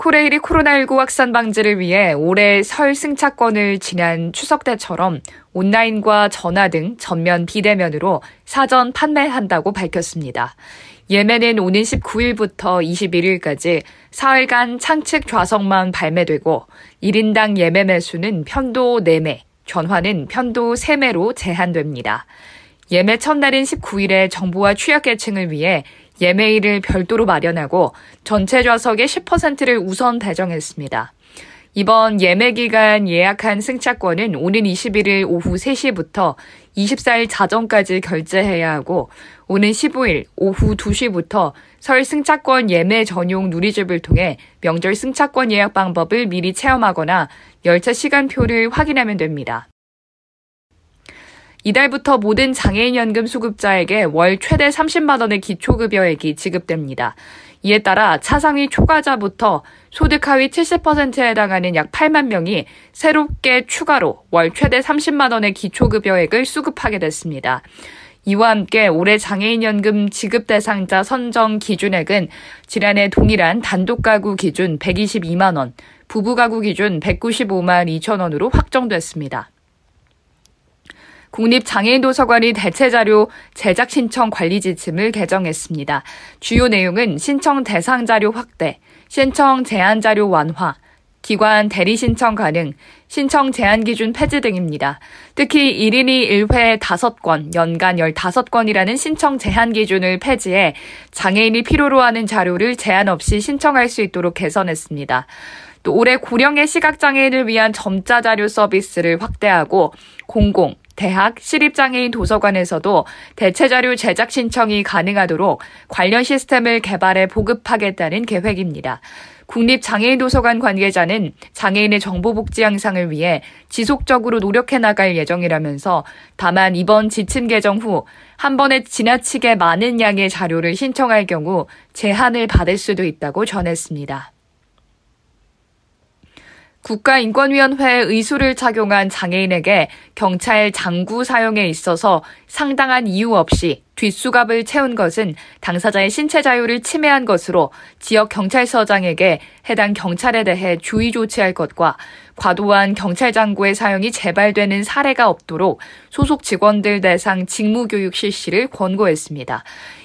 코레일이 코로나19 확산 방지를 위해 올해 설 승차권을 지난 추석 때처럼 온라인과 전화 등 전면 비대면으로 사전 판매한다고 밝혔습니다. 예매는 오는 19일부터 21일까지 사흘간 창측 좌석만 발매되고 1인당 예매 매수는 편도 4매, 전화는 편도 3매로 제한됩니다. 예매 첫날인 19일에 정부와 취약계층을 위해 예매일을 별도로 마련하고 전체 좌석의 10%를 우선 배정했습니다. 이번 예매 기간 예약한 승차권은 오는 21일 오후 3시부터 24일 자정까지 결제해야 하고 오는 15일 오후 2시부터 설 승차권 예매 전용 누리집을 통해 명절 승차권 예약 방법을 미리 체험하거나 열차 시간표를 확인하면 됩니다. 이달부터 모든 장애인연금 수급자에게 월 최대 30만 원의 기초급여액이 지급됩니다. 이에 따라 차상위 초과자부터 소득 하위 70%에 해당하는 약 8만 명이 새롭게 추가로 월 최대 30만 원의 기초급여액을 수급하게 됐습니다. 이와 함께 올해 장애인연금 지급 대상자 선정 기준액은 지난해 동일한 단독가구 기준 122만 원, 부부가구 기준 195만 2천 원으로 확정됐습니다. 국립장애인도서관이 대체자료 제작 신청 관리 지침을 개정했습니다. 주요 내용은 신청 대상 자료 확대, 신청 제한 자료 완화, 기관 대리 신청 가능, 신청 제한 기준 폐지 등입니다. 특히 1인이 1회 5건, 연간 15건이라는 신청 제한 기준을 폐지해 장애인이 필요로 하는 자료를 제한 없이 신청할 수 있도록 개선했습니다. 또 올해 고령의 시각장애인을 위한 점자 자료 서비스를 확대하고 공공, 대학, 시립장애인 도서관에서도 대체자료 제작 신청이 가능하도록 관련 시스템을 개발해 보급하겠다는 계획입니다. 국립장애인도서관 관계자는 장애인의 정보복지 향상을 위해 지속적으로 노력해 나갈 예정이라면서 다만 이번 지침 개정 후 한 번에 지나치게 많은 양의 자료를 신청할 경우 제한을 받을 수도 있다고 전했습니다. 국가인권위원회의 의수를 착용한 장애인에게 경찰 장구 사용에 있어서 상당한 이유 없이 뒷수갑을 채운 것은 당사자의 신체 자유를 침해한 것으로 지역 경찰서장에게 해당 경찰에 대해 주의 조치할 것과 과도한 경찰 장구의 사용이 재발되는 사례가 없도록 소속 직원들 대상 직무교육 실시를 권고했습니다.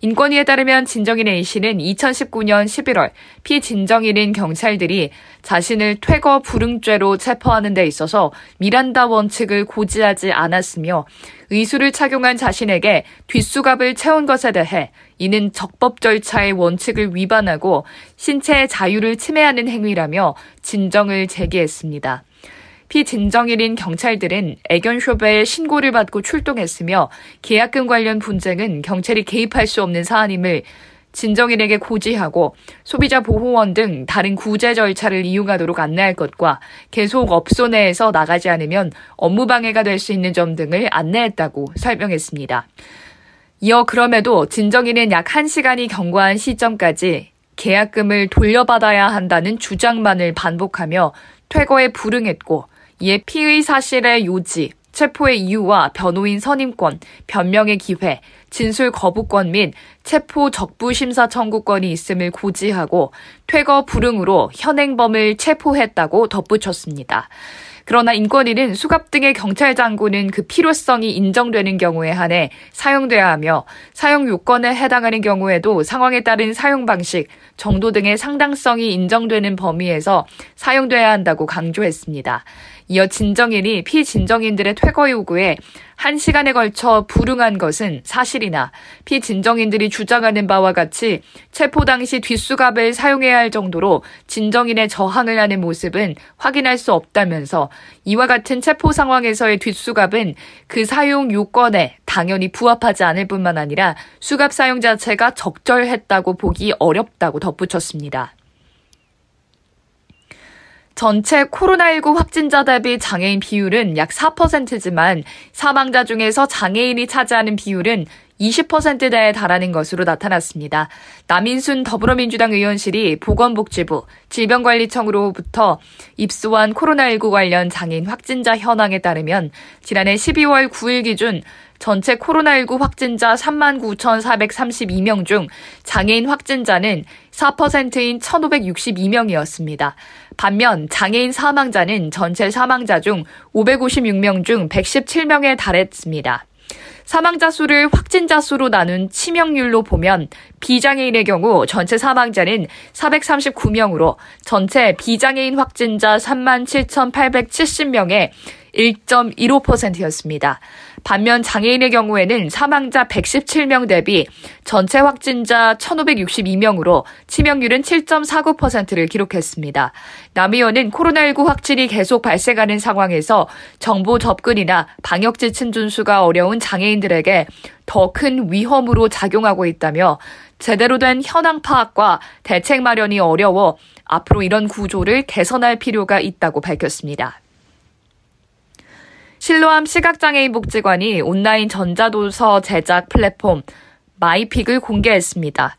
인권위에 따르면 진정인 A씨는 2019년 11월 피진정인인 경찰들이 자신을 퇴거 불응죄로 체포하는 데 있어서 미란다 원칙을 고지하지 않았으며 의수를 착용한 자신에게 뒷수갑 을 채운 것에 대해 이는 적법 절차의 원칙을 위반하고 신체의 자유를 침해하는 행위라며 진정을 제기했습니다. 피진정일인 경찰들은 애견쇼베에 신고를 받고 출동했으며 계약금 관련 분쟁은 경찰이 개입할 수 없는 사안임을 진정인에게 고지하고 소비자 보호원 등 다른 구제 절차를 이용하도록 안내할 것과 계속 업소 내에서 나가지 않으면 업무 방해가 될 수 있는 점 등을 안내했다고 설명했습니다. 이어 그럼에도 진정인은 약 1시간이 경과한 시점까지 계약금을 돌려받아야 한다는 주장만을 반복하며 퇴거에 불응했고 이에 피의 사실의 요지, 체포의 이유와 변호인 선임권, 변명의 기회, 진술 거부권 및 체포 적부 심사 청구권이 있음을 고지하고 퇴거 불응으로 현행범을 체포했다고 덧붙였습니다. 그러나 인권위는 수갑 등의 경찰 장구는 그 필요성이 인정되는 경우에 한해 사용돼야 하며 사용 요건에 해당하는 경우에도 상황에 따른 사용 방식, 정도 등의 상당성이 인정되는 범위에서 사용돼야 한다고 강조했습니다. 이어 진정인이 피진정인들의 퇴거 요구에 한시간에 걸쳐 불응한 것은 사실이나 피진정인들이 주장하는 바와 같이 체포 당시 뒷수갑을 사용해야 할 정도로 진정인의 저항을 하는 모습은 확인할 수 없다면서 이와 같은 체포 상황에서의 뒷수갑은 그 사용 요건에 당연히 부합하지 않을 뿐만 아니라 수갑 사용 자체가 적절했다고 보기 어렵다고 덧붙였습니다. 전체 코로나19 확진자 대비 장애인 비율은 약 4%지만 사망자 중에서 장애인이 차지하는 비율은 20%대에 달하는 것으로 나타났습니다. 남인순 더불어민주당 의원실이 보건복지부, 질병관리청으로부터 입수한 코로나19 관련 장애인 확진자 현황에 따르면 지난해 12월 9일 기준 전체 코로나19 확진자 39,432명 중 장애인 확진자는 4%인 1,562명이었습니다. 반면 장애인 사망자는 전체 사망자 중 556명 중 117명에 달했습니다. 사망자 수를 확진자 수로 나눈 치명률로 보면 비장애인의 경우 전체 사망자는 439명으로 전체 비장애인 확진자 37,870명에 1.15%였습니다. 반면 장애인의 경우에는 사망자 117명 대비 전체 확진자 1,562명으로 치명률은 7.49%를 기록했습니다. 남 의원은 코로나19 확진이 계속 발생하는 상황에서 정보 접근이나 방역 지침 준수가 어려운 장애인들에게 더 큰 위험으로 작용하고 있다며 제대로 된 현황 파악과 대책 마련이 어려워 앞으로 이런 구조를 개선할 필요가 있다고 밝혔습니다. 실로암 시각장애인 복지관이 온라인 전자도서 제작 플랫폼 마이픽을 공개했습니다.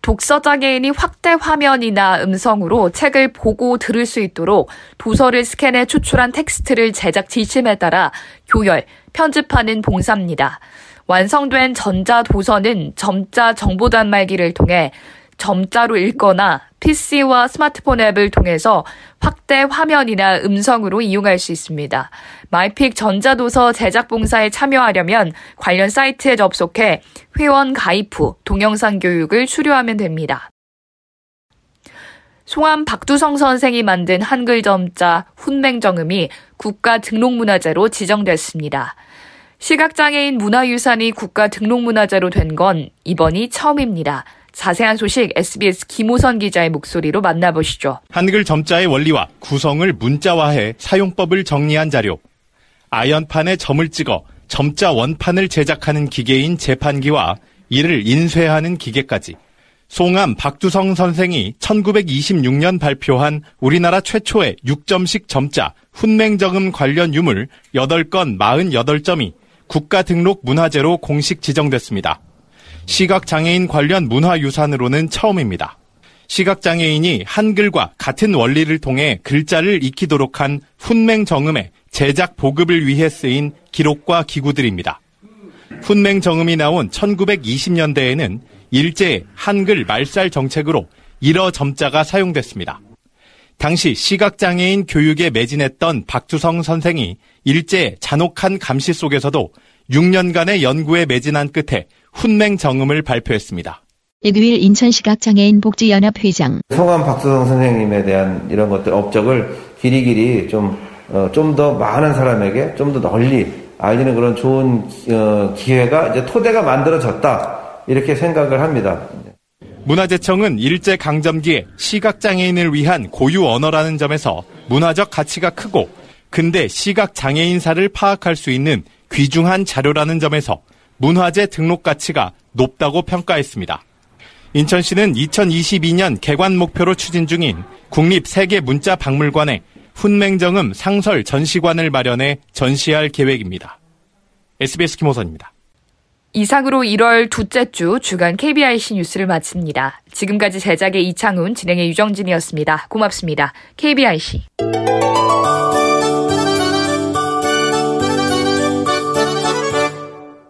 독서 장애인이 확대 화면이나 음성으로 책을 보고 들을 수 있도록 도서를 스캔해 추출한 텍스트를 제작 지침에 따라 교열, 편집하는 봉사입니다. 완성된 전자도서는 점자 정보 단말기를 통해 점자로 읽거나 PC와 스마트폰 앱을 통해서 확대 화면이나 음성으로 이용할 수 있습니다. 마이픽 전자도서 제작 봉사에 참여하려면 관련 사이트에 접속해 회원 가입 후 동영상 교육을 수료하면 됩니다. 송암 박두성 선생이 만든 한글 점자 훈맹정음이 국가 등록문화재로 지정됐습니다. 시각장애인 문화유산이 국가 등록문화재로 된 건 이번이 처음입니다. 자세한 소식 SBS 김호선 기자의 목소리로 만나보시죠. 한글 점자의 원리와 구성을 문자화해 사용법을 정리한 자료. 아연판에 점을 찍어 점자 원판을 제작하는 기계인 재판기와 이를 인쇄하는 기계까지. 송암 박두성 선생이 1926년 발표한 우리나라 최초의 6점식 점자 훈맹정음 관련 유물 8건 48점이 국가 등록 문화재로 공식 지정됐습니다. 시각장애인 관련 문화유산으로는 처음입니다. 시각장애인이 한글과 같은 원리를 통해 글자를 익히도록 한 훈맹정음의 제작 보급을 위해 쓰인 기록과 기구들입니다. 훈맹정음이 나온 1920년대에는 일제 한글 말살 정책으로 일어 점자가 사용됐습니다. 당시 시각장애인 교육에 매진했던 박주성 선생이 일제 잔혹한 감시 속에서도 6년간의 연구에 매진한 끝에 훈맹 정음을 발표했습니다. 에듀윌 인천시각장애인 복지연합 회장. 성함 박수성 선생님에 대한 이런 것들 업적을 길이길이 좀, 어, 좀더 많은 사람에게 좀 더 널리 알리는 그런 좋은, 어, 기회가 이제 토대가 만들어졌다. 이렇게 생각을 합니다. 문화재청은 일제 강점기에 시각장애인을 위한 고유 언어라는 점에서 문화적 가치가 크고 근대 시각장애인사를 파악할 수 있는 귀중한 자료라는 점에서 문화재 등록 가치가 높다고 평가했습니다. 인천시는 2022년 개관 목표로 추진 중인 국립 세계 문자 박물관에 훈맹정음 상설 전시관을 마련해 전시할 계획입니다. SBS 김호선입니다. 이상으로 1월 둘째 주 주간 KBIC 뉴스를 마칩니다. 지금까지 제작의 이창훈, 진행의 유정진이었습니다. 고맙습니다. KBIC.